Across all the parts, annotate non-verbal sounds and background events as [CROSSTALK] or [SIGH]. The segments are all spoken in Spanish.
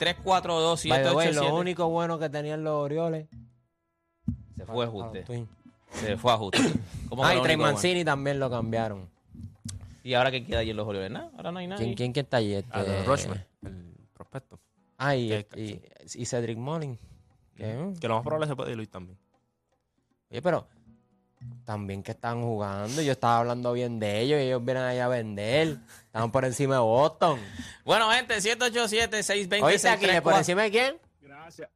787-626-342. By the way, lo 787. único bueno que tenían los Orioles. Se fue ajuste. Se fue ajuste. [COUGHS] ¿Cómo que Ah, y Trey bueno? Mancini también lo cambiaron. ¿Y ahora qué queda allí en los Orioles? Nada, ahora no hay nada. ¿Quién, quién, quién está allí? Este, A los Rushman, el prospecto. Ah, y, Que- y, y Cedric Mullin. Que, Que lo más probable se puede ir también. Oye, pero también que están jugando. Yo estaba hablando bien de ellos y ellos vienen allá a vender. Estaban por encima de Boston. Bueno, gente, 787-626-342. ¿Oíste aquí? ¿Por encima de quién? Gracias.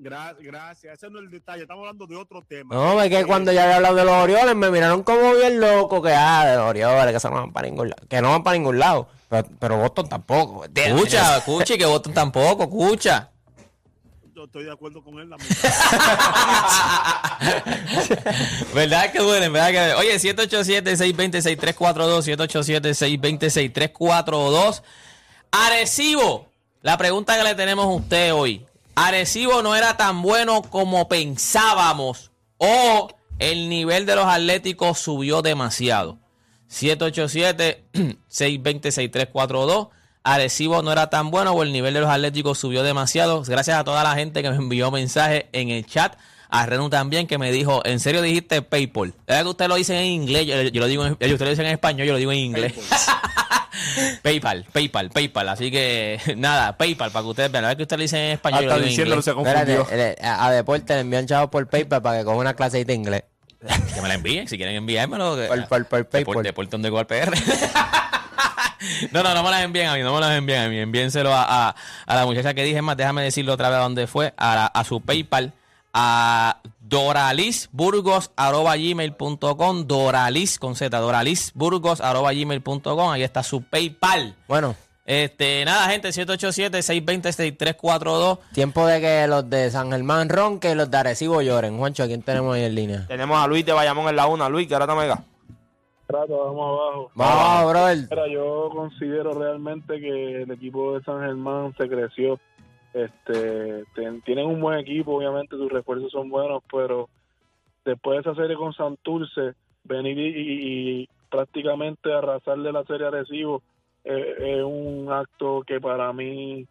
Gra- gracias. Ese no es el detalle. Estamos hablando de otro tema. No, es que cuando ya había hablado de los Orioles me miraron como bien loco. Que, ah, de los Orioles, que eso no van para ningún lado. Que no van para ningún lado. Pero, pero Boston tampoco. Escucha, [LAUGHS] escucha, y que Boston tampoco, escucha. Yo estoy de acuerdo con él. la [LAUGHS] ¿Verdad que duelen? ¿Verdad que Oye, 787-626-342, 787-626-342. Arecibo, la pregunta que le tenemos a usted hoy. Arecibo no era tan bueno como pensábamos o el nivel de los atléticos subió demasiado. 787-626-342. [CLEARS THROAT] Arecibo no era tan bueno o el nivel de los atléticos subió demasiado. Gracias a toda la gente que me envió mensajes en el chat. A Renu también que me dijo, ¿en serio dijiste PayPal? Es que usted lo dice en inglés, yo, yo lo digo en, usted lo dice en español, yo lo digo en inglés. PayPal, [LAUGHS] PayPal, PayPal. Así que [LAUGHS] nada, PayPal para que ustedes vean. La vez que usted lo dice en español, yo lo Hasta digo en diciéndolo inglés. se confundió. Espérate, le- a, a Deporte le envían chavos por PayPal para que coja una clase de inglés. [LAUGHS] Que me la envíen, si quieren enviármelo. Por- por- por PayPal. Deporte, Deporte Underground PR. No, no, no me las envíen a mí, no me las envíen a mí. Envíenselo a, a, a la muchacha que dije más. Déjame decirlo otra vez a dónde fue. A, la- a su PayPal. A doralisburgos.gmail.com Doralis con Z. Doralisburgos.gmail.com Ahí está su PayPal. Bueno, Este, nada, gente, 787-620-6342. tiempo de que los de San Germán ronquen y los de Arecibo lloren. Juancho, ¿a quién tenemos ahí en línea? Tenemos a Luis de Bayamón en la una. Luis, que ahora te mega. Vamos abajo. Vamos, brother. Mira, yo considero realmente que el equipo de San Germán se creció. Este, ten- tienen un buen equipo, obviamente sus refuerzos son buenos, pero después de esa serie con Santurce, venir y, y- y prácticamente arrasarle la serie a Recibo eh, es un acto que para mí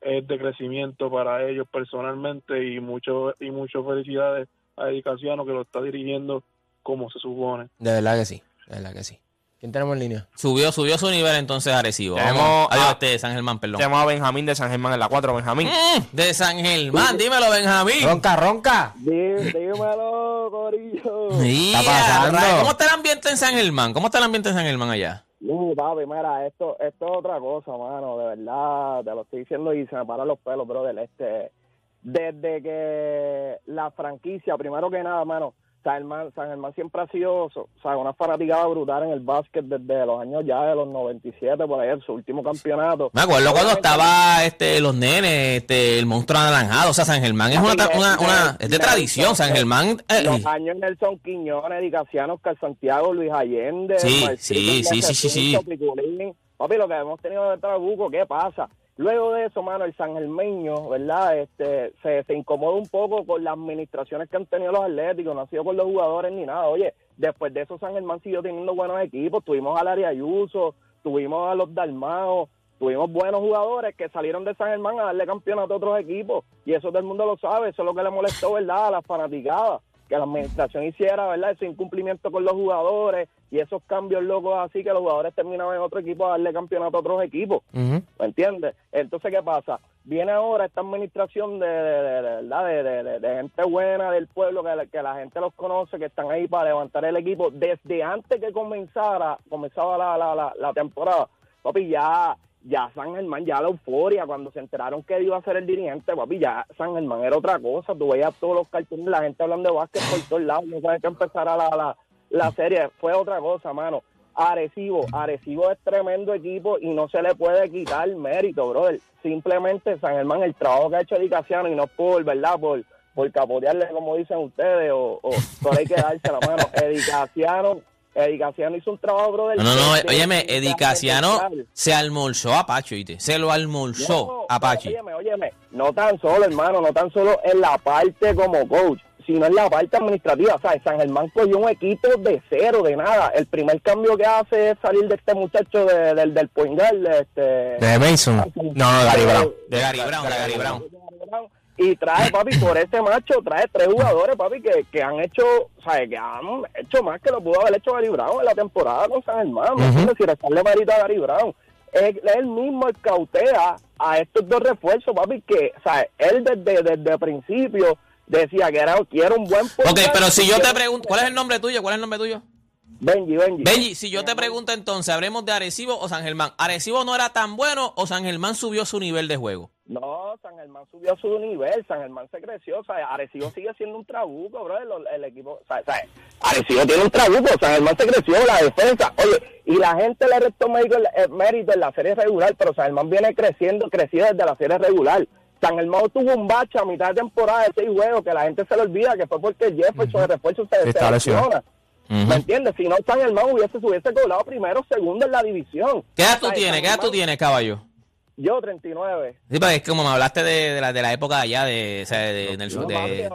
es de crecimiento para ellos personalmente y mucho y mucho felicidades a Edicaciano que lo está dirigiendo como se supone. De verdad que sí, de verdad que sí. ¿Quién tenemos en línea? Subió, subió su nivel entonces Arecibo. Tenemos Vamos. Adiós, a- este, San Germán, perdón. Tenemos a Benjamín de San Germán en la 4. Benjamín. Mm, de San Germán, dímelo, Benjamín. Ronca, ronca. Dímelo, Corillo. Mira, pasando? ¿Cómo está el ambiente en San Germán? ¿Cómo está el ambiente en San Germán allá? No, papi, mira, esto, esto es otra cosa, mano, de verdad, te lo estoy diciendo y se me paran los pelos, brother, este, desde que la franquicia, primero que nada, mano, San Germán, San Germán siempre ha sido, o sea, una fanaticada brutal en el básquet desde los años ya de los 97, por ahí, en su último campeonato. Me acuerdo cuando estaba este, los nenes, este, el monstruo anaranjado. O sea, San Germán es una, una, es de tradición. San Germán. eh, Los años Nelson Quiñones, Edicaciano, Oscar Santiago, Luis Allende, Sí, Martín, sí, sí, sí, sí. Papi, lo que hemos tenido de Trabuco, ¿qué pasa? Luego de eso, mano, el San Germeño, ¿verdad? Este, se, se incomoda un poco con las administraciones que han tenido los atléticos, no ha sido por los jugadores ni nada. Oye, después de eso San Germán siguió teniendo buenos equipos, tuvimos al Área Ayuso, tuvimos a los Dalmao, tuvimos buenos jugadores que salieron de San Germán a darle campeonato a otros equipos, y eso todo el mundo lo sabe, eso es lo que le molestó, ¿verdad? A las fanaticadas, que la administración hiciera, ¿verdad? Ese incumplimiento con los jugadores y esos cambios locos así que los jugadores terminaban en otro equipo a darle campeonato a otros equipos. ¿Me entiendes? Entonces, ¿qué pasa? Viene ahora esta administración de, de, de- de- ¿verdad? de, de- de- de gente buena del pueblo, que, la- que la gente los conoce, que están ahí para levantar el equipo. Desde antes que comenzara, comenzaba la, la, la, la temporada, papi, ya, ya San Germán, ya la euforia, cuando se enteraron que iba a ser el dirigente, papi, ya San Germán era otra cosa. Tú veías todos los cartones, la gente hablando de básquet por todos lados, no sabes que empezara la, la, la serie, fue otra cosa, mano. Arecibo, Arecibo es tremendo equipo y no se le puede quitar mérito, brother. Simplemente San Germán, el trabajo que ha hecho Edicaciano y no por, ¿verdad? Por, por capotearle, como dicen ustedes, o, o por ahí quedarse la mano. [LAUGHS] Edicaciano, Edicaciano hizo un trabajo, brother. No, no, no. Óyeme, Edicaciano se almorzó a Pacho, ¿viste? Se lo almorzó no, a Pachi. Óyeme, óyeme, no tan solo, hermano, no tan solo en la parte como coach, sino en la parte administrativa. O sea, San Germán cogió un equipo de cero, de nada. El primer cambio que hace es salir de este muchacho de- del, del point guard, este... De Mason. No, no, Gary Brown. De Gary Brown, de Gary Brown. Y trae, papi, por ese macho, trae tres jugadores, papi, que, que han hecho, ¿sabes? Que han hecho más que lo pudo haber hecho Gary Brown en la temporada con San Germán. ¿me entiendes? Si restarle mérito a Gary Brown. Él, él mismo escautea a estos dos refuerzos, papi, que, ¿sabes? Él desde, desde el principio decía que era, quiero un buen Ok, pero si yo te pregunto, ¿cuál es el nombre tuyo? ¿Cuál es el nombre tuyo? Benji, Benji. Benji, si yo te pregunto entonces, ¿hablemos de Arecibo o San Germán? ¿Arecibo no era tan bueno o San Germán subió su nivel de juego? No, San Germán subió su nivel, San Germán se creció, o sea, Arecibo sigue siendo un trabuco, bro, el, el equipo, o sea, Arecibo tiene un trabuco, San Germán se creció, la defensa, oye, y la gente le restó mérito, eh, mérito en la serie regular, pero San Germán viene creciendo, crecido desde la serie regular. San Germán tuvo un bache a mitad de temporada de seis juegos que la gente se le olvida que fue porque Jefferson de refuerzo se, lesionado. lesiona. Ujú. ¿Me entiendes? Si no, San Germán hubiese, se hubiese colado primero, segundo en la división. ¿Qué edad tú O tienes? ¿Qué edad tú tienes, caballo? Yo, 39. Sí, porque es como me hablaste de, de la, de la época de allá, de, o sea, de, del- No, de-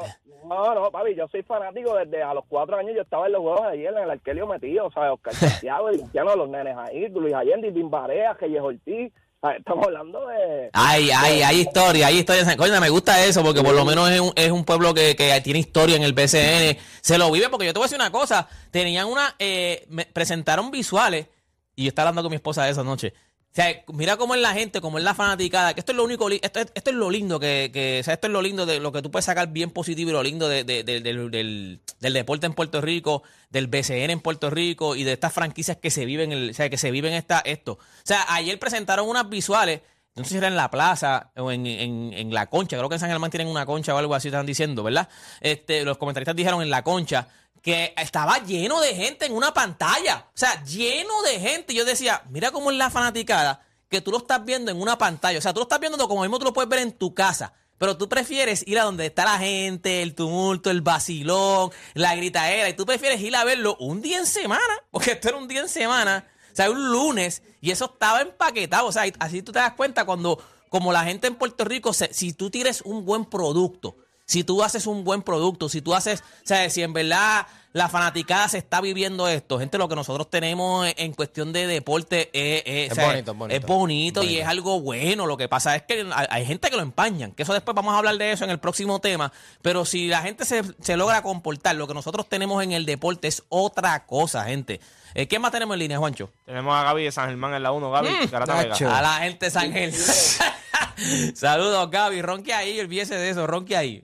no, no, papi, yo soy fanático desde a los cuatro años. Yo estaba en los juegos de ayer en el Arquelio metido, o sea, Oscar [LAUGHS] Santiago, el Cristiano, los nenes ahí, Luis Allende, Bimbarea, Reyes Ortiz. Sea, Estamos hablando de. Ay, ay, hay historia, hay historia. Coño, me gusta eso porque por lo menos es un, es un pueblo que, que tiene historia en el BCN. Se lo vive porque yo te voy a decir una cosa. Tenían una, eh, me presentaron visuales y yo estaba hablando con mi esposa esa noche. O sea, mira cómo es la gente, cómo es la fanaticada, que esto es lo único, esto, es- esto es lo lindo que, que, o sea, esto es lo lindo de lo que tú puedes sacar bien positivo y lo lindo de- de- de- del, del- del deporte en Puerto Rico, del BCN en Puerto Rico y de estas franquicias que se viven, o sea, que se viven esta, esto. O sea, ayer presentaron unas visuales, no sé si era en la plaza o en, en, en la concha, creo que en San Germán tienen una concha o algo así, están diciendo, ¿verdad? Este, los comentaristas dijeron en la concha que estaba lleno de gente en una pantalla. O sea, lleno de gente. Yo decía, mira cómo es la fanaticada, que tú lo estás viendo en una pantalla. O sea, tú lo estás viendo como mismo tú lo puedes ver en tu casa. Pero tú prefieres ir a donde está la gente, el tumulto, el vacilón, la gritaera. Y tú prefieres ir a verlo un día en semana. Porque esto era un día en semana. O sea, un lunes. Y eso estaba empaquetado. O sea, así tú te das cuenta cuando, como la gente en Puerto Rico, se- si tú tienes un buen producto, si tú haces un buen producto, si tú haces, o sea, si en verdad la fanaticada se está viviendo esto, gente, lo que nosotros tenemos en- cuestión de deporte es, es, Es o sea, bonito, es bonito. es bonito y es algo bueno. Lo que pasa es que hay, hay gente que lo empañan, que eso después vamos a hablar de eso en el próximo tema. Pero si la gente se, se logra comportar, lo que nosotros tenemos en el deporte es otra cosa, gente. Eh, ¿Qué más tenemos en línea, Juancho? Tenemos a Gaby de San Germán en la 1, Gaby. Nacho. A la gente de San Gel. [LAUGHS] [LAUGHS] Saludos, Gaby. Ronque ahí, olvídese de eso, ronque ahí.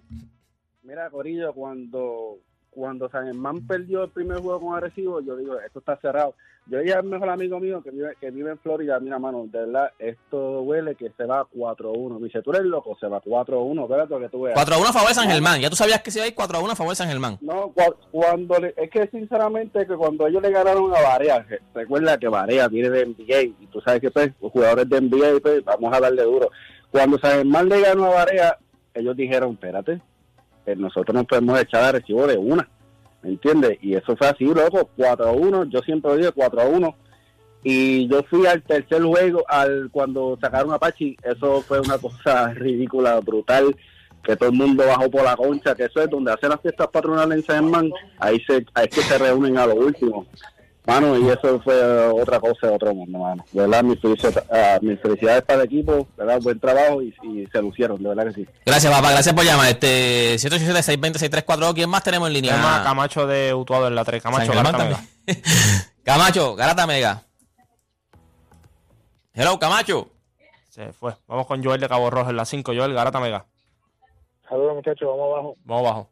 Mira, Corillo, cuando, cuando San Germán perdió el primer juego con Arecibo, yo digo, esto está cerrado. Yo dije al mejor amigo mío que vive, que vive en Florida, mira, mano, de verdad, esto huele que se va 4-1. Dice, tú eres loco, se va 4-1, espérate que tú veas. 4 a 1 a favor de San Germán. Ya tú sabías que se iba a ir 4 a 1 a favor de San Germán. No, cua- cuando le- es que sinceramente que cuando ellos le ganaron a Barea, que- recuerda que Barea viene de NBA y tú sabes que pues, los jugadores de NBA pues, vamos a darle duro. Cuando San Germán le ganó a Barea, ellos dijeron, espérate, que nosotros nos podemos echar a recibo de una, ¿me entiendes? Y eso fue así, loco, 4 a 1, yo siempre digo 4 a 1. Y yo fui al tercer juego, al cuando sacaron a Pachi, eso fue una [LAUGHS] cosa ridícula, brutal que todo el mundo bajó por la concha, que eso es donde hacen las fiestas patronales en San Germán, ahí se, ahí es que se reúnen a lo último. Mano, y eso fue otra cosa de otro mundo, mano. De verdad, mis felicidades, ah, mis felicidades para el equipo, verdad, buen trabajo y, y se lucieron, de verdad que sí. Gracias, papá. Gracias por llamar. Este 787-620-6342. ¿Quién más tenemos en línea? Tenemos a Camacho de Utuado en la 3. Camacho, Garata. Vega. [LAUGHS] Camacho, Garata Mega. Hello, Camacho. Se fue. Vamos con Joel de Cabo Rojo en la 5. Joel, Garata Mega. Saludos muchachos, vamos abajo. Vamos abajo.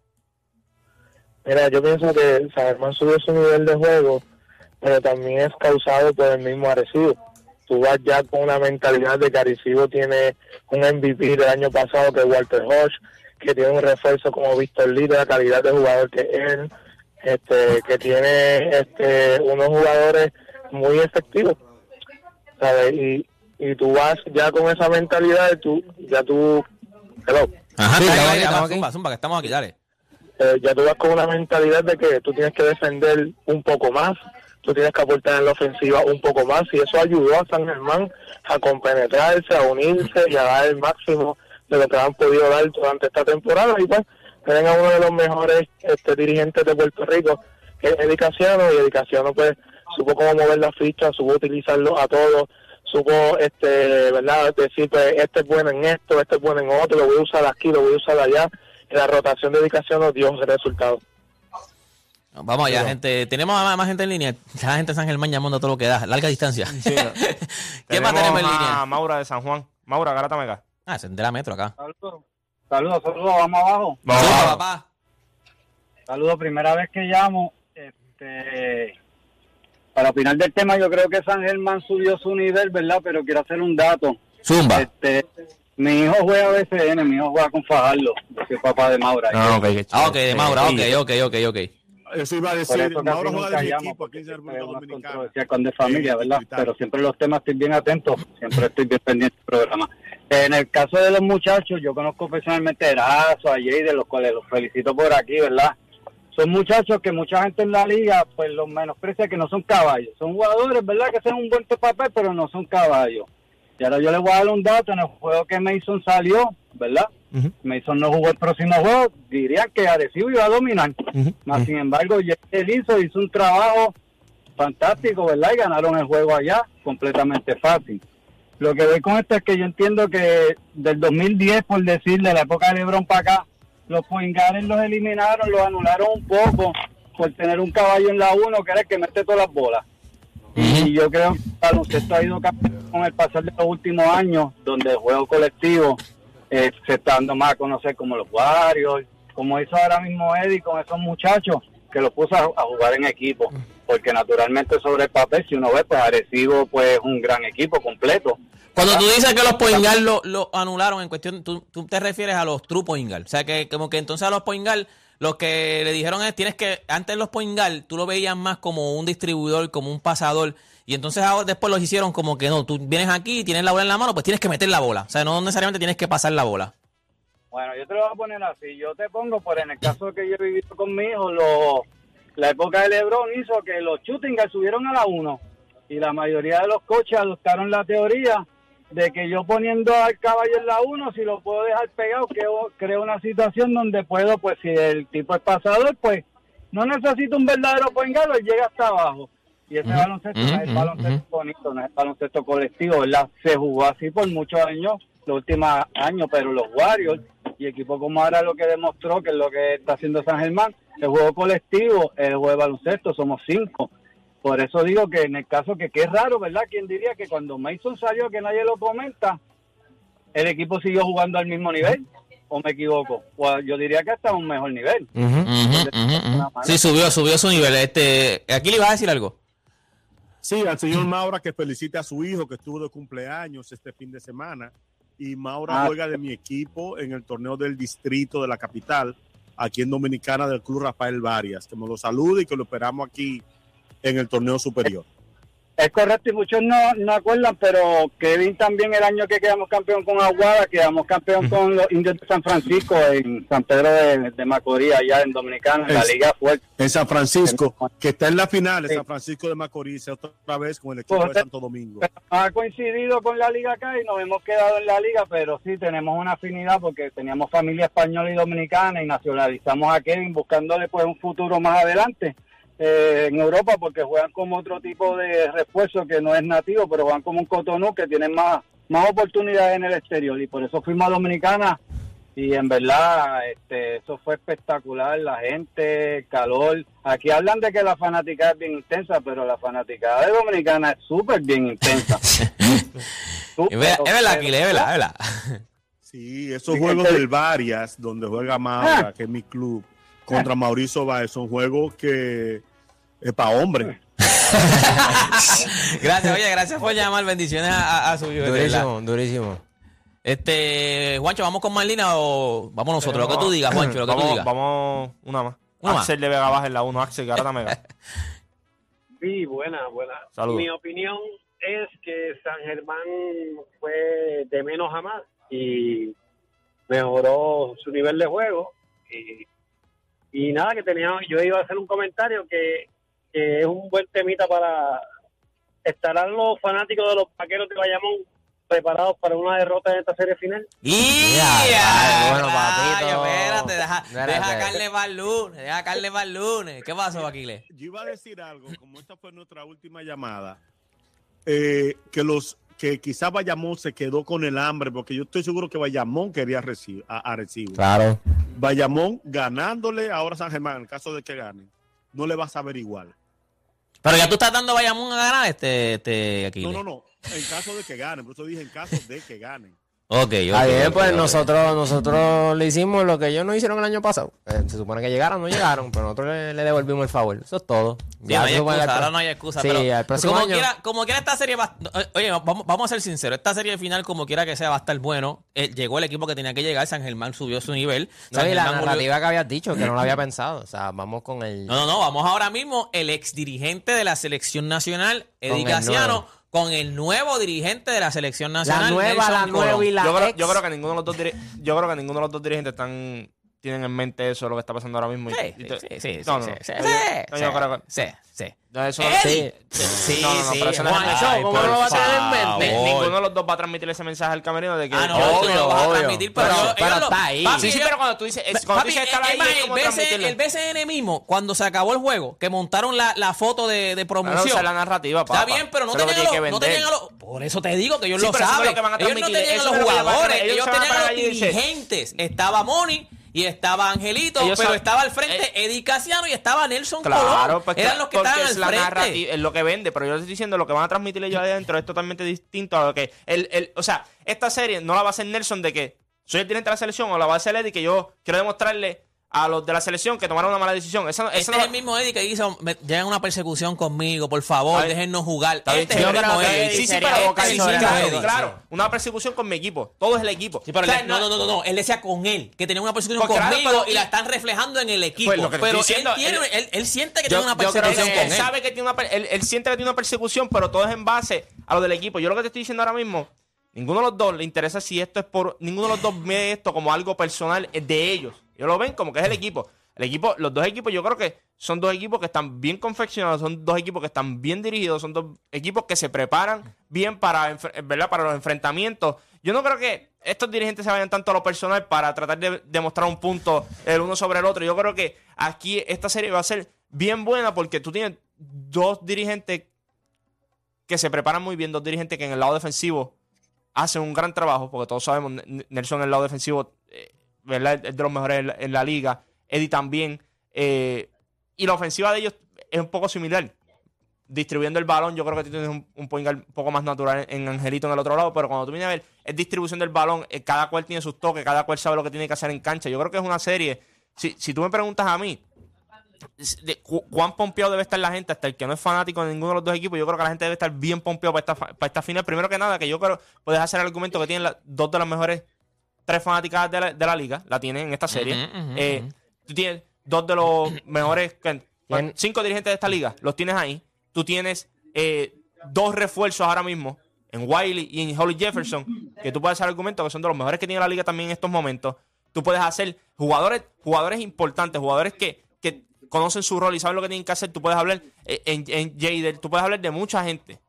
Mira, yo pienso que San Germán subió su nivel de juego, pero también es causado por el mismo Arecibo. Tú vas ya con una mentalidad de que Arecibo tiene un MVP del año pasado que es Walter Hodge, que tiene un refuerzo como Víctor Lee de la calidad de jugador que es él, este, que tiene este, unos jugadores muy efectivos. ¿sabes? Y, y tú vas ya con esa mentalidad, tú, ya tú, hello, Ajá, Sí, dale, estamos dale, aquí, zumba, estamos aquí. zumba, zumba, que estamos aquí, dale. eh, ya tú vas con una mentalidad de que tú tienes que defender un poco más, tú tienes que aportar en la ofensiva un poco más, y eso ayudó a San Germán a compenetrarse, a unirse y a dar el máximo de lo que han podido dar durante esta temporada. Y pues, tienen a uno de los mejores este, dirigentes de Puerto Rico, que es Eddie Casiano, y Eddie Casiano pues supo cómo mover la ficha, supo utilizarlo a todos, supo este, ¿verdad? decir, pues este es bueno en esto, este es bueno en otro, lo voy a usar aquí, lo voy a usar allá, y la rotación de Eddie Casiano dio ese resultado. Vamos allá, gente. Tenemos a más gente en línea. La gente de San Germán llamando todo lo que da. Larga distancia. [LAUGHS] ¿Qué más tenemos en a línea? Maura de San Juan. Maura, Garata Mega. Ah, es de la metro acá. Saludos, saludos, saludos, vamos abajo. Zumba, papá. Saludos, primera vez que llamo. Este, para opinar del tema, yo creo que San Germán subió su nivel, ¿verdad? Pero quiero hacer un dato. Zumba. Este, mi hijo juega BCN, mi hijo juega con Fajardo. Yo soy papá de Maura. Ah, ok, Ah, ok, chévere. de Maura. Ok, Sí. ok, ok, ok. Eso iba a decir, Mauro casi juega de mi equipo aquí en República Dominicana. con de familia, En ¿verdad? Pero siempre los temas estoy bien atento, siempre estoy bien pendiente del programa. En el caso de los muchachos, yo conozco personalmente a Erazo, a Jay, de los cuales los felicito por aquí, ¿verdad? Son muchachos que mucha gente en la liga, pues los menosprecia que no son caballos. Son jugadores, ¿verdad? Que hacen un buen papel, pero no son caballos. Y ahora yo les voy a dar un dato, en el juego que Mason salió, ¿verdad? Mason no jugó el próximo juego, diría que Arecibo iba a dominar. Más sin embargo, él hizo, hizo un trabajo fantástico, ¿verdad? Y ganaron el juego allá completamente fácil. Lo que voy con esto es que yo entiendo que del 2010, por decir, de la época de LeBron para acá, los Poingares los eliminaron, los anularon un poco por tener un caballo en la 1 que era el que mete todas las bolas. Y yo creo que el baloncesto ha ido cambiando con el pasar de los últimos años, donde el juego colectivo eh, se está dando más a conocer como los Warriors, como hizo ahora mismo Eddie con esos muchachos, que los puso a, a jugar en equipo. Porque naturalmente sobre el papel, si uno ve, pues Arecibo pues es un gran equipo completo. Cuando tú dices que los Poingal lo, lo anularon en cuestión, tú, tú te refieres a los true Poingal. O sea, que como que entonces a los Poingal, lo que le dijeron es, tienes que, antes los Poingal, tú lo veías más como un distribuidor, como un pasador. Y entonces ahora después los hicieron como que no, tú vienes aquí, tienes la bola en la mano, pues tienes que meter la bola. O sea, no necesariamente tienes que pasar la bola. Bueno, yo te lo voy a poner así. Yo te pongo, por en el caso que yo he vivido con mi hijo, lo- la época de LeBron hizo que los shooting subieron a la 1 y la mayoría de los coches adoptaron la teoría de que yo poniendo al caballo en la 1, si lo puedo dejar pegado, creo, una situación donde puedo, pues si el tipo es pasador, pues no necesito un verdadero point él llega hasta abajo. Y ese baloncesto no es el baloncesto bonito, no es el baloncesto colectivo, ¿verdad? Se jugó así por muchos años, los últimos años, pero los Warriors y equipos como ahora lo que demostró, que es lo que está haciendo San Germán, el juego colectivo, el juego de baloncesto, somos cinco. Por eso digo que en el caso que, que es raro, ¿verdad? ¿Quién diría que cuando Mason salió, que nadie lo comenta, el equipo siguió jugando al mismo nivel? ¿O me equivoco? O yo diría que hasta un mejor nivel. Ujú. Sí, subió, subió su nivel. Este, aquí le ibas a decir algo. Sí, al señor Maura que felicite a su hijo que estuvo de cumpleaños este fin de semana. Y Maura Ah. juega de mi equipo en el torneo del distrito de la capital, aquí en Dominicana del Club Rafael Varias. Que me lo salude y que lo esperamos aquí en el torneo superior. Es correcto y muchos no, no acuerdan, pero Kevin también el año que quedamos campeón con Aguada, quedamos campeón con los indios de San Francisco en San Pedro de, de Macorís, allá en Dominicana, en la Liga Fuerte. En San Francisco, que está en la final, en Sí. San Francisco de Macorís, otra vez con el equipo de Correcto. Santo Domingo. Ha coincidido con la liga acá y nos hemos quedado en la liga, pero sí tenemos una afinidad porque teníamos familia española y dominicana y nacionalizamos a Kevin buscándole pues un futuro más adelante eh, en Europa porque juegan como otro tipo de refuerzo que no es nativo, pero juegan como un Cotonou que tienen más, más oportunidades en el exterior y por eso fuimos a Dominicana y en verdad este, eso fue espectacular, la gente, el calor. Aquí hablan de que la fanática es bien intensa, pero la fanaticada de Dominicana es súper bien intensa. [LAUGHS] Es verdad, es verdad, Aquiles, es verdad, es verdad. Sí, esos Sí, juegos que- del Varias, donde juega Maura, que es mi club, contra Mauricio Báez, son juegos que es para hombres. [LAUGHS] Gracias, oye, gracias por llamar. Bendiciones a, su verdad. Durísimo, durísimo. Este, Juancho, ¿vamos con más línea o vamos nosotros? Lo que tú digas, Juancho, lo que tú vamos, digas. Vamos, una más. Una más. Axel de Vega Baja en la 1. Axel Garata Mega. [LAUGHS] Sí, buena, buena. Saludos. Mi opinión es que San Germán fue de menos a más y mejoró su nivel de juego. Y, y nada, que tenía, yo iba a hacer un comentario que, que es un buen temita para estarán los fanáticos de los vaqueros de Bayamón preparados para una derrota en esta serie final. ¡Y! Ya, bueno, rayos, papito. Espérate, deja Espérate. deja carne para el lunes, deja carne para el lunes. ¿Qué pasó, Aquiles? Yo iba a decir algo, como esta fue nuestra última llamada, eh, que los que quizás Bayamón se quedó con el hambre, porque yo estoy seguro que Bayamón quería reci- a, a Arecibo. Claro. Bayamón ganándole ahora a San Germán, en el caso de que gane, no le va a saber igual. Pero ya tú estás dando a Bayamón a ganar este, este Aquiles. No, no, no, en caso de que gane, por eso dije en caso de que ganen. Ok, ok. Está bien, ok, pues nosotros, nosotros le hicimos lo que ellos no hicieron el año pasado. Eh, se supone que llegaron, no llegaron, pero nosotros le, le devolvimos el favor. Eso es todo. Sí, no hay excusa, ahora no hay excusa. Sí, pero próximo como, año. quiera, como quiera esta serie va, oye, vamos, vamos a ser sinceros, esta serie final como quiera que sea va a estar bueno. Eh, llegó el equipo que tenía que llegar, San Germán subió su nivel. No, San y la Germán narrativa que habías dicho, que no lo había pensado. O sea, vamos con el. No, no, no, vamos ahora mismo el ex dirigente de la selección nacional, Eddie el Casiano. Con el nuevo dirigente de la selección nacional. la nueva, Nelson la nueva y la yo, creo, ex. yo creo que ninguno de los dos diri- yo creo que ninguno de los dos dirigentes están tienen en mente eso lo que está pasando ahora mismo y- Sí, y te- sí, sí, sí, no, sí, no. sí, no, sí, yo creo que- sí, sí. no, eso- Eddie. Sí. Sí, No, no, no, sí, pero eso no es- ¿cómo no lo va a tener en mente? Ni- ninguno de los dos va a transmitir ese mensaje al camerino de que Ah, no, Obvio, lo vas a transmitir, pero, Pero- está ahí. papi, sí, sí, pero cuando tú dices, es- cuando dices estar es ahí más, es el, BCN, transmitirlo. el BCN mismo, cuando se acabó el juego, que montaron la, la foto de, de Claro, promoción. esa es la narrativa, Está papá. bien, pero no tenían, a los, que no vender. tenían a los... Por eso te digo que ellos Sí, lo saben. que van a ellos no tenían a los jugadores, ellos tenían a los dirigentes. Estaba Moni y estaba Angelito, Ellos pero estaba al frente eh, Eddie Casiano y estaba Nelson Claro, Colón. pues Eran los que estaban es al la frente. narrativa, es lo que vende, pero yo estoy diciendo lo que van a transmitir ellos adentro es totalmente distinto a lo que el, el, o sea, esta serie no la va a hacer Nelson de que soy el dirigente de la selección o la va a hacer Eddie que yo quiero demostrarle a los de la selección que tomaron una mala decisión. Esa, esa Este no- es el mismo Eddie que hizo, llegan una persecución conmigo, por favor, déjennos jugar. Está bien, Este es el mismo Eddie. Sí, sí, pero sí, sí, la claro, claro, una persecución con mi equipo. Todo es el equipo. Sí, pero O sea, él- no, no, no, no, no, él decía con él, que tenía una persecución claro, conmigo pero- y la están reflejando en el equipo. Pues te pero él, tiene, él- él, él siente que Yo- tiene una persecución él, con él él. sabe que tiene una él, siente que tiene una persecución, pero todo es en base a lo del equipo. Yo lo que te estoy diciendo ahora mismo, ninguno de los dos le interesa si esto es por. Ninguno de los dos ve esto como algo personal de ellos. Ellos lo ven como que es el equipo. El equipo, los dos equipos, yo creo que son dos equipos que están bien confeccionados, son dos equipos que están bien dirigidos, son dos equipos que se preparan bien para, ¿verdad? para los enfrentamientos. Yo no creo que estos dirigentes se vayan tanto a lo personal para tratar de demostrar un punto el uno sobre el otro. Yo creo que aquí esta serie va a ser bien buena porque tú tienes dos dirigentes que se preparan muy bien, dos dirigentes que en el lado defensivo hacen un gran trabajo, porque todos sabemos, Nelson en el lado defensivo, ¿verdad? Es de los mejores en la, liga, Eddie también, eh, y la ofensiva de ellos es un poco similar. Distribuyendo el balón, yo creo que tú tienes un, un point un poco más natural en, Angelito en el otro lado, pero cuando tú vienes a ver, es distribución del balón, eh, cada cual tiene sus toques, cada cual sabe lo que tiene que hacer en cancha. Yo creo que es una serie, si, si tú me preguntas a mí, de cu- cuán pompeado debe estar la gente, hasta el que no es fanático de ninguno de los dos equipos, yo creo que la gente debe estar bien pompeado para esta, para esta final. Primero que nada, que yo creo, puedes hacer el argumento que tienen la- dos de las mejores tres fanáticas de la, de la liga, la tienen en esta serie. Eh. Tú tienes dos de los [CLEARS THROAT] mejores, cinco dirigentes de esta liga, los tienes ahí. Tú tienes eh, dos refuerzos ahora mismo, en Wiley y en Holly Jefferson, que tú puedes hacer argumentos que son de los mejores que tiene la liga también en estos momentos. Tú puedes hacer jugadores, jugadores importantes, jugadores que, que conocen su rol y saben lo que tienen que hacer. Tú puedes hablar eh, en, en Jader, tú puedes hablar de mucha gente.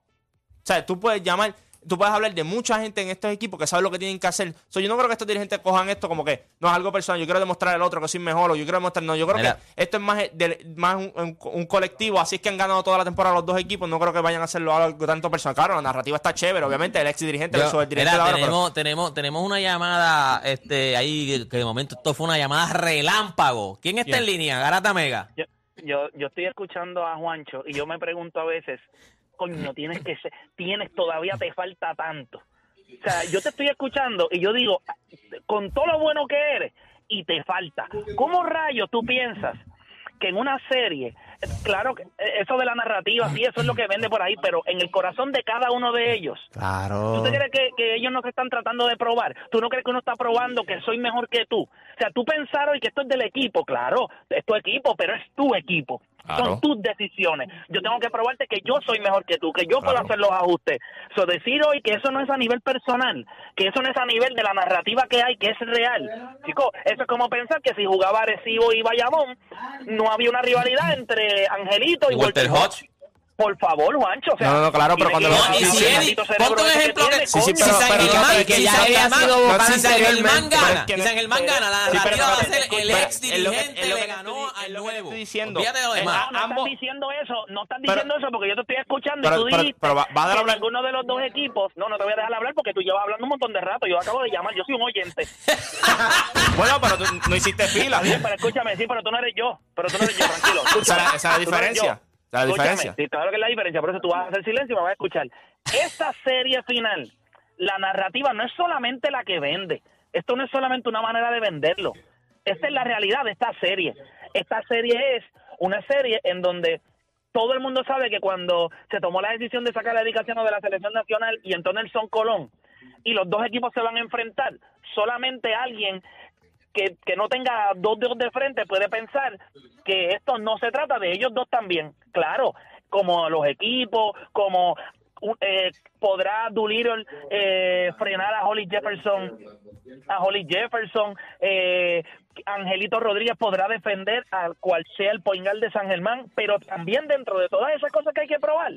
O sea, tú puedes llamar, tú puedes hablar de mucha gente en estos equipos que saben lo que tienen que hacer. So, yo no creo que estos dirigentes cojan esto como que no es algo personal. Yo quiero demostrar al otro que soy mejor o yo quiero demostrar. No, yo creo Mira. que esto es más, de- más un, un- un colectivo. Así es que han ganado toda la temporada los dos equipos. No creo que vayan a hacerlo algo tanto personal. Claro, la narrativa está chévere. Obviamente, el ex dirigente, el mira, de ahora, pero- tenemos, tenemos, una llamada este, ahí, que de momento esto fue una llamada relámpago. ¿Quién está en línea? Garata Mega. yo, yo, yo estoy escuchando a Juancho y yo me pregunto a veces, coño, tienes que ser, tienes, todavía te falta tanto. O sea, yo te estoy escuchando y yo digo, con todo lo bueno que eres, y te falta. ¿Cómo rayos tú piensas que en una serie, claro, eso de la narrativa, sí, eso es lo que vende por ahí, pero en el corazón de cada uno de ellos, Claro. ¿Tú te crees que, que ellos no se están tratando de probar? ¿Tú no crees que uno está probando que soy mejor que tú? O sea, tú pensaron que esto es del equipo, claro, es tu equipo, pero es tu equipo. Claro. Son tus decisiones. Yo tengo que probarte que yo soy mejor que tú, que yo puedo hacer los ajustes. So, decir hoy que eso no es a nivel personal, que eso no es a nivel de la narrativa que hay, que es real. Chicos, eso es como pensar que si jugaba Arecibo y Bayamón, no había una rivalidad entre Angelito y Walter Walter, Hodge. Por favor, Juancho. O sea, No, no, claro, pero cuando lo- y si Eddie, ponte un ejemplo que Sí, sí, coño. si pero- San pero- Germán, pero que ya había sido vocal si San Germán gana, Pero si San Germán gana, la pero narrativa va a ser el pero ex es lo que- dirigente le que ganó al nuevo. estoy diciendo. No, estás diciendo eso, no estás Pero- diciendo eso porque yo te estoy escuchando Pero- y tú pero- dijiste pero va- a dar hablar- ninguno de los dos equipos, no, no te voy a dejar hablar porque tú llevas hablando un montón de rato, yo acabo de llamar, yo soy un oyente. [LAUGHS] Bueno, pero tú no hiciste fila. Pero escúchame, sí, pero tú no eres yo, pero tú no eres yo, tranquilo. [LAUGHS] Esa es la- escúchame. La diferencia. Escúchame, claro que es la diferencia, por eso tú vas a hacer silencio y me vas a escuchar. Esta serie final, la narrativa no es solamente la que vende, esto no es solamente una manera de venderlo, esta es la realidad de esta serie. Esta serie es una serie en donde todo el mundo sabe que cuando se tomó la decisión de sacar a Dedicación de la selección nacional y entró Nelson Colón y los dos equipos se van a enfrentar, solamente alguien que, que no tenga dos dedos de frente puede pensar que esto no se trata de ellos dos también. Claro, como los equipos, como eh, podrá Doolittle eh, frenar a Holly Jefferson, a Holly Jefferson, eh, Angelito Rodríguez podrá defender al cual sea el poingal de San Germán, pero también dentro de todas esas cosas que hay que probar.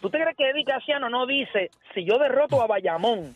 ¿Tú te crees que Eddie Casiano no dice, si yo derroto a Bayamón,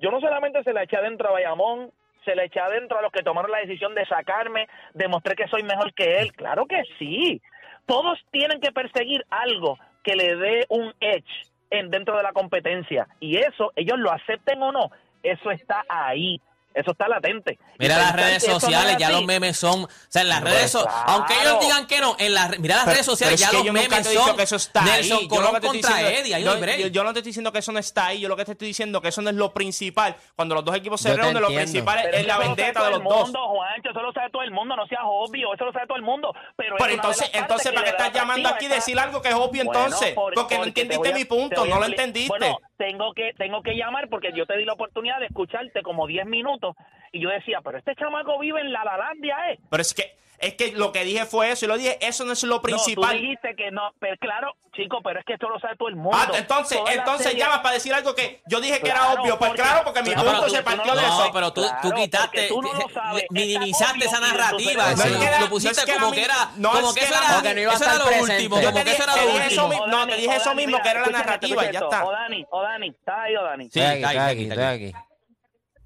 yo no solamente se la eché adentro a Bayamón, se la eché adentro a los que tomaron la decisión de sacarme, demostré que soy mejor que él. Claro que sí. Todos tienen que perseguir algo que le dé un edge en, dentro de la competencia. Y eso, ellos lo acepten o no, eso está ahí. Eso está latente. Y Mira las redes no sociales, es ya así, los memes son, o sea, en las redes so- claro. aunque ellos digan que no, en las mira las Pero- redes sociales pero es ya que los yo nunca memes son que eso está Nelson ahí. Yo Colón contra diciendo- Eddie, ahí yo, no hay break. yo- yo no te estoy diciendo que eso no está ahí. Yo lo que te estoy diciendo que eso no es lo principal. Cuando los dos equipos se reúnen, lo principal Pero es la eso lo sabe vendetta todo de el los dos. mundo, Juancho, eso lo sabe todo el mundo, no seas obvio, eso lo sabe todo el mundo. Pero, entonces, entonces ¿para qué estás llamando aquí decir algo que es obvio entonces? por- porque no te entendiste mi punto, no lo entendiste. Bueno, tengo que, tengo que llamar porque yo te di la oportunidad de escucharte como 10 minutos y yo decía, pero este chamaco vive en la Lalandia, ¿eh? Pero es que, es que lo que dije fue eso. Y lo dije, eso no es lo No, principal. tú dijiste que no, pero claro, chico, pero es que esto lo sabe todo el mundo. Ah, entonces, Toda entonces serie- llamas para decir algo que yo dije que era obvio. Pues porque- claro, porque mi No, punto tú- se partió no de eso. No, pero tú, Claro, tú quitaste, tú no lo sabes. minimizaste esa narrativa, eso No era- lo pusiste no es que era como que era, no como es que eso era- no iba a eso era estar lo presente. último, Yo como que eso era dije- lo último. no, te dije eso mismo, que era la narrativa, ya está. O Dani, o Dani, ¿estás ahí o Dani? Sí, está ahí, estoy está aquí, está aquí.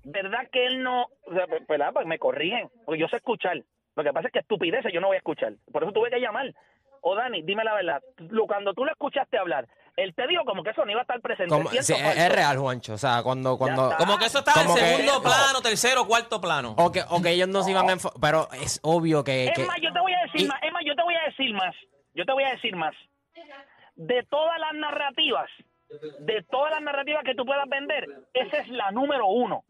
¿Verdad que él no, o sea, ¿verdad? Pues me corrigen, porque yo sé escuchar. Lo que pasa es que estupideces yo no voy a escuchar. Por eso tuve que llamar. O Dani, dime la verdad. Lo- Cuando tú lo escuchaste hablar, él te dijo como que eso no iba a estar presente. Como- ¿cierto sí, es, real, Juancho. O sea, cuando... cuando. Como que eso estaba en que- segundo no. plano, tercero, cuarto plano. o, que, o que ellos no se iban a... enfo- Pero es obvio que... Es que- más, yo te voy a decir y- más. Es más, yo te voy a decir más. Yo te voy a decir más. De todas las narrativas, de todas las narrativas que tú puedas vender, esa es la número uno.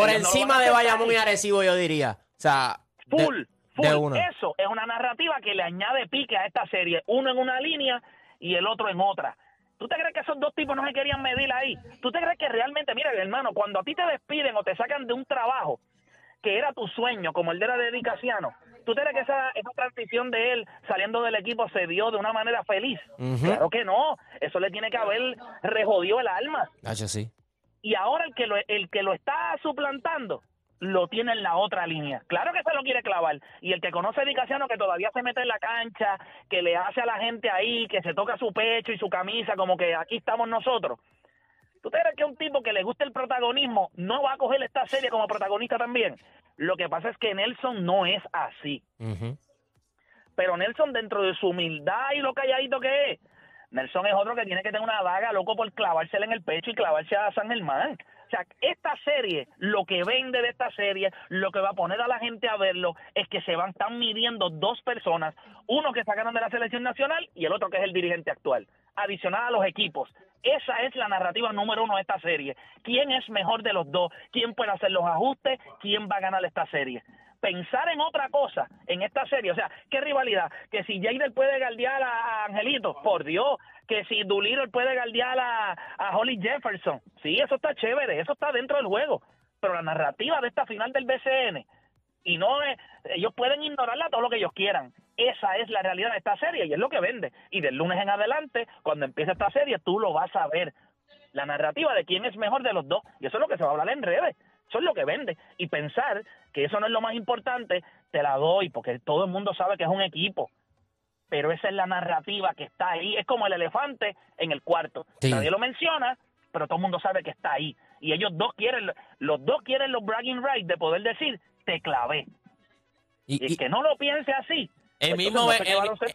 Por Ellos encima de. Bayamón y Arecibo, yo diría. O sea... de- Full, full. de una. Eso es una narrativa que le añade pique a esta serie. Uno en una línea y el otro en otra. ¿Tú te crees que esos dos tipos no se querían medir ahí? ¿Tú te crees que realmente, mira, hermano, cuando a ti te despiden o te sacan de un trabajo que era tu sueño, como el de la dedicación, ¿tú te crees que esa, esa transición de él saliendo del equipo se dio de una manera feliz? Claro que no. Eso le tiene que haber rejodido el alma Nacho, sí. Y ahora el que lo, el que lo está suplantando lo tiene en la otra línea. Claro que se lo quiere clavar. Y el que conoce a Dicasiano, que todavía se mete en la cancha, que le hace a la gente ahí, que se toca su pecho y su camisa, como que aquí estamos nosotros. ¿Tú te crees que un tipo que le gusta el protagonismo no va a coger esta serie como protagonista también? Lo que pasa es que Nelson no es así. Pero Nelson, dentro de su humildad y lo calladito que es, Nelson es otro que tiene que tener una daga loco por clavársela en el pecho y clavarse a San Germán. O sea, esta serie, lo que vende de esta serie, lo que va a poner a la gente a verlo, es que se van, están midiendo dos personas, uno que sacaron de la selección nacional y el otro que es el dirigente actual, adicional a los equipos. Esa es la narrativa número uno de esta serie. ¿Quién es mejor de los dos? ¿Quién puede hacer los ajustes? ¿Quién va a ganar esta serie? Pensar en otra cosa en esta serie. O sea, ¿qué rivalidad? Que si Jader puede galdear a Angelito, por Dios. Que si Doolittle puede galdear a, Holly Jefferson. Sí, eso está chévere, eso está dentro del juego. Pero la narrativa de esta final del BCN, y no es, ellos pueden ignorarla todo lo que ellos quieran. Esa es la realidad de esta serie y es lo que vende. Y del lunes en adelante, cuando empiece esta serie, tú lo vas a ver. La narrativa de quién es mejor de los dos. Y eso es lo que se va a hablar en redes. Eso es lo que vende. Y pensar que eso no es lo más importante, te la doy, porque todo el mundo sabe que es un equipo. pero esa es la narrativa que está ahí. Es como el elefante en el cuarto. Sí. Nadie lo menciona, pero todo el mundo sabe que está ahí. Y ellos dos quieren, los dos quieren los bragging rights de poder decir, te clavé. Y, Y el y- que no lo piense así, El pues, mismo, el,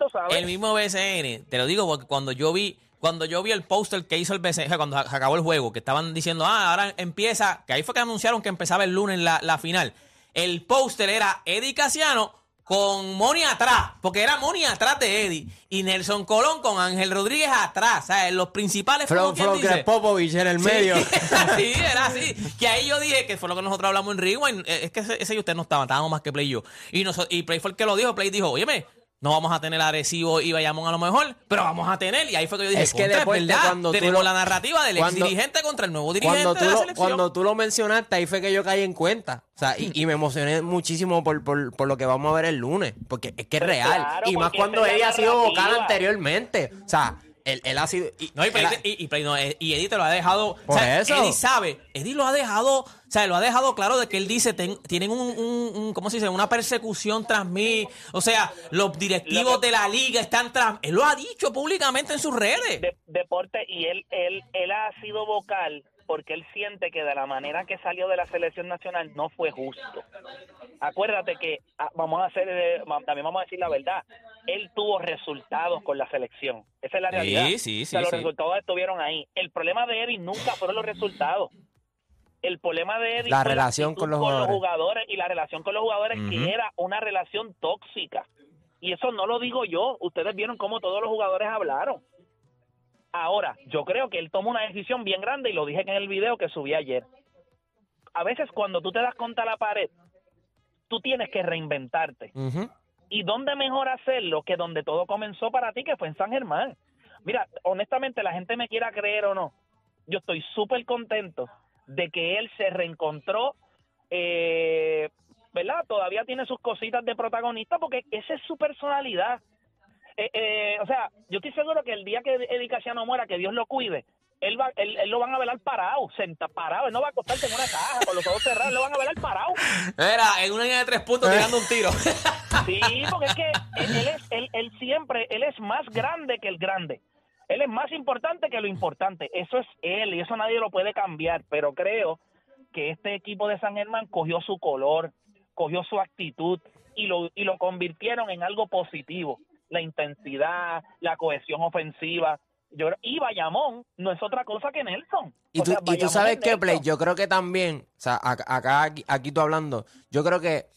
sabe. el mismo BCN, te lo digo porque cuando yo vi cuando yo vi el póster que hizo el BCN, o cuando se acabó el juego, que estaban diciendo, ah, ahora empieza, que ahí fue que anunciaron que empezaba el lunes la, la final. El póster era Eddie Casiano con Moni atrás, porque era Moni atrás de Eddie, y Nelson Colón con Ángel Rodríguez atrás, ¿sabes? Los principales quien Flo dice. Popovich en el Sí, medio. [LAUGHS] así, era así. Que ahí yo dije, que fue lo que nosotros hablamos en Rewind, eh, es que ese, ese y usted no estaban, estábamos más que Play y yo. Y, noso- y Play fue el que lo dijo, Play dijo, óyeme, no vamos a tener Arecibo y Bayamón a lo mejor, pero vamos a tener. Y ahí fue que yo dije, Es que "Contra, deporte, ¿verdad? cuando tú tenemos lo- la narrativa del ex dirigente contra el nuevo dirigente Cuando tú, de la lo, selección. cuando tú lo mencionaste, ahí fue que yo caí en cuenta. O sea, y, y me emocioné muchísimo por, por, por lo que vamos a ver el lunes. Porque es que es Pues real. claro, y más cuando esa es Eddie la ha sido vocal anteriormente. O sea, él, él ha sido. y- No, y, Play, él ha- y, y Play no, eh, y Eddie te lo ha dejado. Por o sea, eso. Eddie sabe. Eddie lo ha dejado. O sea, lo ha dejado claro de que él dice: ten- tienen un, un- un- ¿Cómo se dice? Una persecución tras mí. O sea, los directivos de la liga están tras. Él lo ha dicho públicamente en sus redes. de- deporte y él, él, él ha sido vocal porque él siente que de la manera que salió de la selección nacional no fue justo. Acuérdate que ah, vamos a hacer, eh, también vamos a decir la verdad, él tuvo resultados con la selección. Esa es la Sí, realidad. sí, O sea, sí, los sí. resultados estuvieron ahí. El problema de Eddie nunca fueron los resultados. El problema de Eddie La fue relación actitud con los jugadores. jugadores y la relación con los jugadores Ujú. que era una relación tóxica. Y eso no lo digo yo. Ustedes vieron cómo todos los jugadores hablaron. Ahora, yo creo que él tomó una decisión bien grande y lo dije en el video que subí ayer. A veces cuando tú te das contra la pared, tú tienes que reinventarte. ¿Y dónde mejor hacerlo que donde todo comenzó para ti, que fue en San Germán? Mira, honestamente, la gente me quiera creer o no, yo estoy súper contento de que él se reencontró, eh, ¿verdad? Todavía tiene sus cositas de protagonista porque esa es su personalidad. Eh, eh, o sea, yo estoy seguro que el día que Eddie Casiano muera, que Dios lo cuide, él, va, él, él lo van a velar parado, senta, parado, él no va a acostarse en una caja con los ojos cerrados, lo van a velar parado. Era en una línea de tres puntos tirando un tiro. [LAUGHS] Sí, porque es que él, él es, él, él siempre, él es más grande que el grande. Él es más importante que lo importante. Eso es él y eso nadie lo puede cambiar. Pero creo que este equipo de San Germán cogió su color, cogió su actitud y lo, y lo convirtieron en algo positivo. La intensidad, la cohesión ofensiva. Yo, creo- y Bayamón no es otra cosa que Nelson. Y O tú, sea, y tú sabes es que, Play, Nelson. yo creo que también, o sea, ac- acá, aquí, aquí tú hablando, yo creo que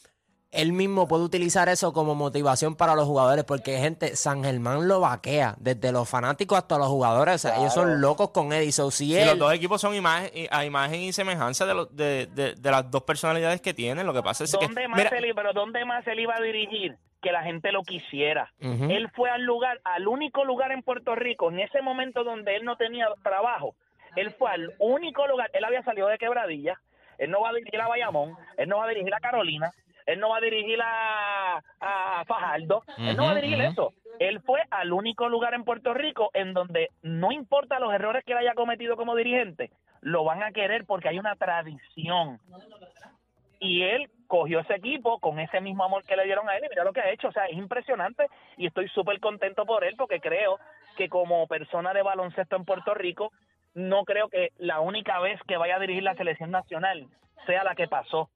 él mismo puede utilizar eso como motivación para los jugadores, porque gente, San Germán lo vaquea, desde los fanáticos hasta los jugadores, o sea, ellos son locos con Eddie, so si Sí, él... los dos equipos son imagen, y- a imagen y semejanza de, los- de, de- de las dos personalidades que tienen. Lo que pasa es que. ¿Dónde más, mira, él, pero ¿dónde más él iba a dirigir? Que la gente lo quisiera. Él fue al lugar, al único lugar en Puerto Rico, en ese momento donde él no tenía trabajo. Él fue al único lugar, él había salido de Quebradilla, él no va a dirigir a Bayamón, él no va a dirigir a Carolina, él no va a dirigir a, a Fajardo, él no va a dirigir eso. Él fue al único lugar en Puerto Rico en donde no importa los errores que él haya cometido como dirigente, lo van a querer porque hay una tradición y él cogió ese equipo con ese mismo amor que le dieron a él y mira lo que ha hecho, o sea, es impresionante y estoy súper contento por él porque creo que como persona de baloncesto en Puerto Rico, no creo que la única vez que vaya a dirigir la selección nacional sea la que pasó.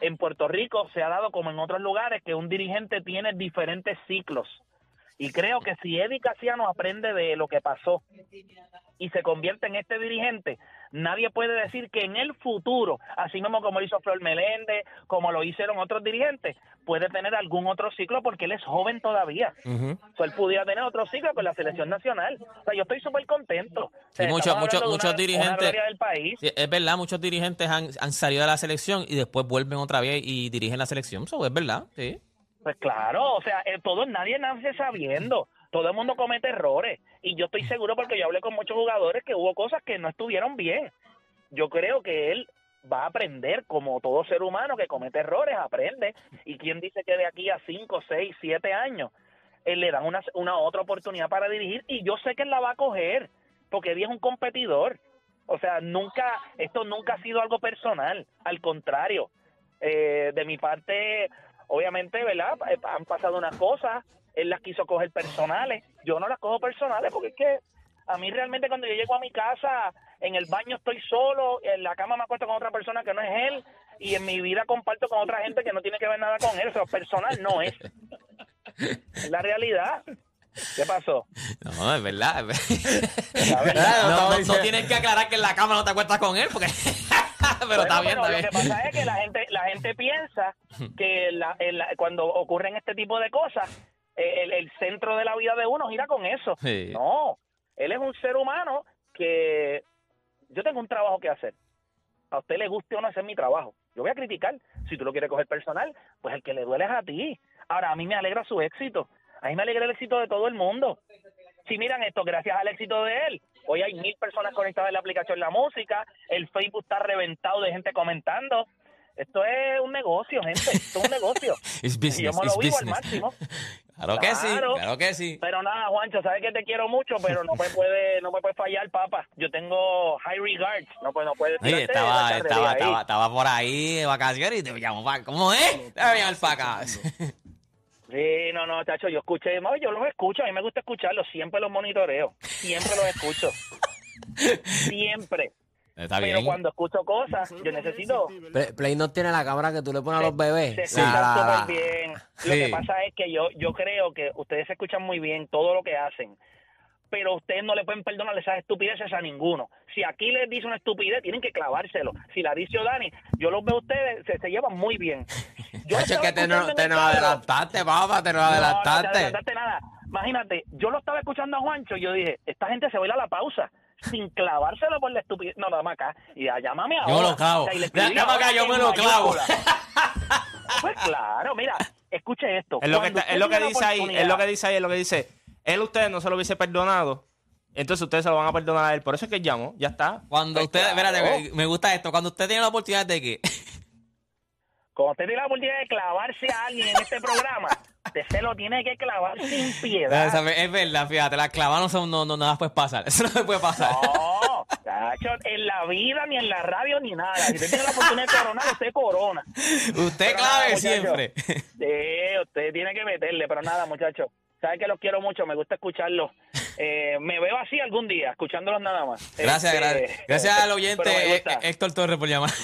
En Puerto Rico se ha dado como en otros lugares que un dirigente tiene diferentes ciclos. Y creo que si Eddie Casiano aprende de lo que pasó y se convierte en este dirigente, nadie puede decir que en el futuro, así mismo como lo hizo Flor Meléndez, como lo hicieron otros dirigentes, puede tener algún otro ciclo porque él es joven todavía. Ujú. O sea, él pudiera tener otro ciclo con la selección nacional. O sea, yo estoy súper contento. Sí, muchos- muchos- muchos dirigentes- una gloria del país. Sí, es verdad, muchos dirigentes han, han salido de la selección y después vuelven otra vez y dirigen la selección. Eso es verdad, sí. Pues claro, o sea, eh, todo, nadie nace sabiendo. Todo el mundo comete errores. Y yo estoy seguro porque yo hablé con muchos jugadores que hubo cosas que no estuvieron bien. Yo creo que él va a aprender como todo ser humano que comete errores, aprende. Y quién dice que de aquí a 5, 6, 7 años él le dan una, una otra oportunidad para dirigir y yo sé que él la va a coger porque él es un competidor. O sea, nunca, esto nunca ha sido algo personal, al contrario. Eh, de mi parte, obviamente, ¿verdad? Eh, Han pasado unas cosas, él las quiso coger personales, yo no las cojo personales porque es que a mí realmente cuando yo llego a mi casa, en el baño estoy solo, en la cama me acuesto con otra persona que no es él y en mi vida comparto con otra gente que no tiene que ver nada con él, eso personal no es. Es la realidad. ¿Qué pasó? No, es verdad. es No, tienes que aclarar que en la cama no te acuestas con él, porque. [LAUGHS] pero está bien, Bueno, está Lo que bien. pasa es que la gente, la gente piensa [LAUGHS] que la- cuando ocurren este tipo de cosas, eh, el, el centro de la vida de uno gira con eso. Sí. No, él es un ser humano que yo tengo un trabajo que hacer. A usted le guste o no hacer mi trabajo. Yo voy a criticar. Si tú lo quieres coger personal, pues el que le duele es a ti. Ahora, a mí me alegra su éxito. A mí me alegra el éxito de todo el mundo. Si miran esto, gracias al éxito de él, hoy hay mil personas conectadas en la aplicación La Música, el Facebook está reventado de gente comentando. Esto es un negocio, gente, esto es un negocio. [LAUGHS] It's business, y yo me lo it's vivo al business. máximo. [LAUGHS] Claro que sí, Claro. que sí. Pero nada, Juancho, sabes que te quiero mucho, pero no me puede, no me puede fallar, papá. Yo tengo high regards, no, pues, no puede Oye, estaba, estaba, estaba, estaba por ahí de vacaciones y te llamo para. ¿Cómo es? Te voy a llamar para acá. Sí, no, no, chacho, yo escuché, no, yo los escucho, a mí me gusta escucharlos, siempre los monitoreo, siempre los escucho, [LAUGHS] siempre. Está Pero cuando escucho cosas, yo necesito Play, Play no tiene la cámara que tú le pones a los se bebés. escuchan La- la- la- súper bien. Lo Sí. que pasa es que yo, yo creo que ustedes se escuchan muy bien todo lo que hacen, pero ustedes no le pueden perdonar esas estupideces a ninguno. Si aquí les dice una estupidez, tienen que clavárselo. Si la dice Dani, yo los veo a ustedes, se, se llevan muy bien. [LAUGHS] Yo es que te, no, te nos adelantaste, papá, te nos No, no te adelantaste. adelantaste nada. Imagínate, yo lo estaba escuchando a Juancho y yo dije, esta gente se va a ir a la pausa sin clavárselo por la estupidez. No, nada más acá. Y ya, llámame ahora. Yo lo clavo. O sea, para acá, yo me lo clavo. [LAUGHS] Pues claro, mira, escuche esto. Es lo que, está- es lo que dice ahí, es lo que dice ahí, es lo que dice. Él a ustedes no se lo hubiese perdonado. Entonces ustedes se lo van a perdonar a él. Por eso es que llamo, ya está. Cuando Pues usted, claro. espérate, me gusta esto. Cuando usted tiene la oportunidad de que. Cuando usted tiene la oportunidad de clavarse a alguien en este programa, usted se lo tiene que clavar sin piedad. Es verdad, fíjate, las clavas no son, no, no, nada puede pasar. [LAUGHS] Eso no se puede pasar. No, en la vida, ni en la radio, ni nada. Si usted tiene la oportunidad de coronar, usted corona. Usted Pero clave siempre. Sí, usted tiene que meterle, pero nada, muchachos. Sabe que los quiero mucho, me gusta escucharlos. Eh, me veo así algún día, escuchándolos nada más. Gracias, Este, gracias. Gracias al oyente eh, gusta. Héctor Torres por llamar. [LAUGHS]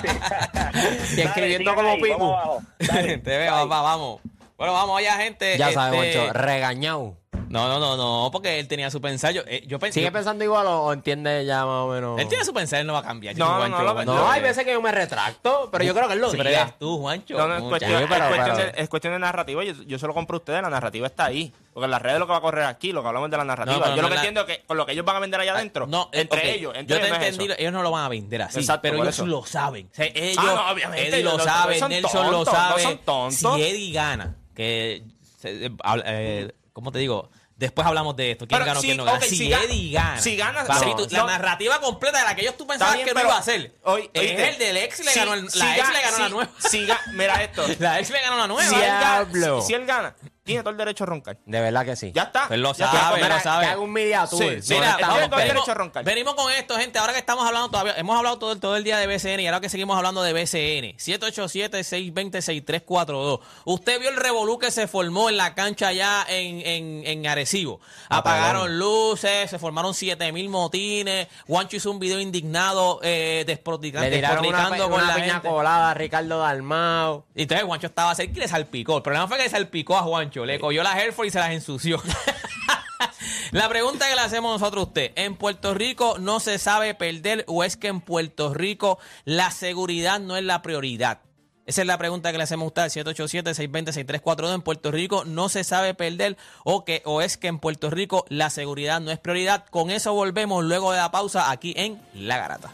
[LAUGHS] Y escribiendo como ahí, vamos [LAUGHS] Te veo, papá, vamos. Bueno, vamos allá, gente. Ya sabes, Este, Moncho, regañado. No, no, no, no, porque él tenía su pensar. Yo, eh, yo pensé. ¿Sigue pensando igual o, o entiende ya más o menos? Él tiene su pensar, él no va a cambiar. No, no, Juancho, no, lo- Juancho. No, hay veces que yo me retracto, pero yo creo que él lo Sí, pero eres tú, Juancho. No, no, es cuestión, Sí, pero- es cuestión pero- de, es cuestión de narrativa. Yo, yo se lo compro a ustedes, la narrativa está ahí. Porque en las redes lo que va a correr aquí, lo que hablamos de la narrativa. No, yo no lo que la- entiendo es que con lo que ellos van a vender allá adentro, No, eh, entre ellos, entre Yo te ellos entendí, eso. ellos no lo van a vender así, Exacto, pero ellos eso. lo saben. O sea, ellos, Ah, Eddie lo no, no, sabe, son Nelson lo sabe. son tontos. Si Eddie gana, que, se- eh, habla- eh, ¿cómo te digo? Después hablamos de esto. ¿Quién Pero ganó, si- quién no gana? ok, si, si Eddie gana. si gana- no. la narrativa completa de la que ellos tú pensabas bien, que no iba a ser. hoy- es oíste, el del ex le si- ganó, el- si la ex ga- le ganó si- la nueva. mira esto. [LAUGHS] La ex le ganó la nueva. si, él gana, Él tiene todo el derecho a roncar. De verdad que sí. Ya está. Pues lo Ya sabe, él lo sabe. Que haga un media tour. Sí, ¿Dónde sí, Mira, él estamos? tiene vamos, todo el venimos, derecho a roncar. venimos con esto, gente. Ahora que estamos hablando todavía, hemos hablado todo el, todo el día de BCN y ahora que seguimos hablando de BCN. 787-620-6342. Usted vio el revolú que se formó en la cancha allá en, en, en Arecibo. Apagaron luces, se formaron 7000 motines. Juancho hizo un video indignado, eh, desprotica- Le tiraron una, despotricando pe- con una la piña gente. colada a Ricardo Dalmao. Y entonces Juancho estaba cerca y le salpicó. El problema fue que le salpicó a Juancho. Le cogió la Hereford y se las ensució. [LAUGHS] la pregunta que le hacemos nosotros a usted. ¿En Puerto Rico no se sabe perder o es que en Puerto Rico la seguridad no es la prioridad? Esa es la pregunta que le hacemos a usted al 787-620-6342. En Puerto Rico no se sabe perder o, que, o es que en Puerto Rico la seguridad no es prioridad. Con eso volvemos luego de la pausa aquí en La Garata.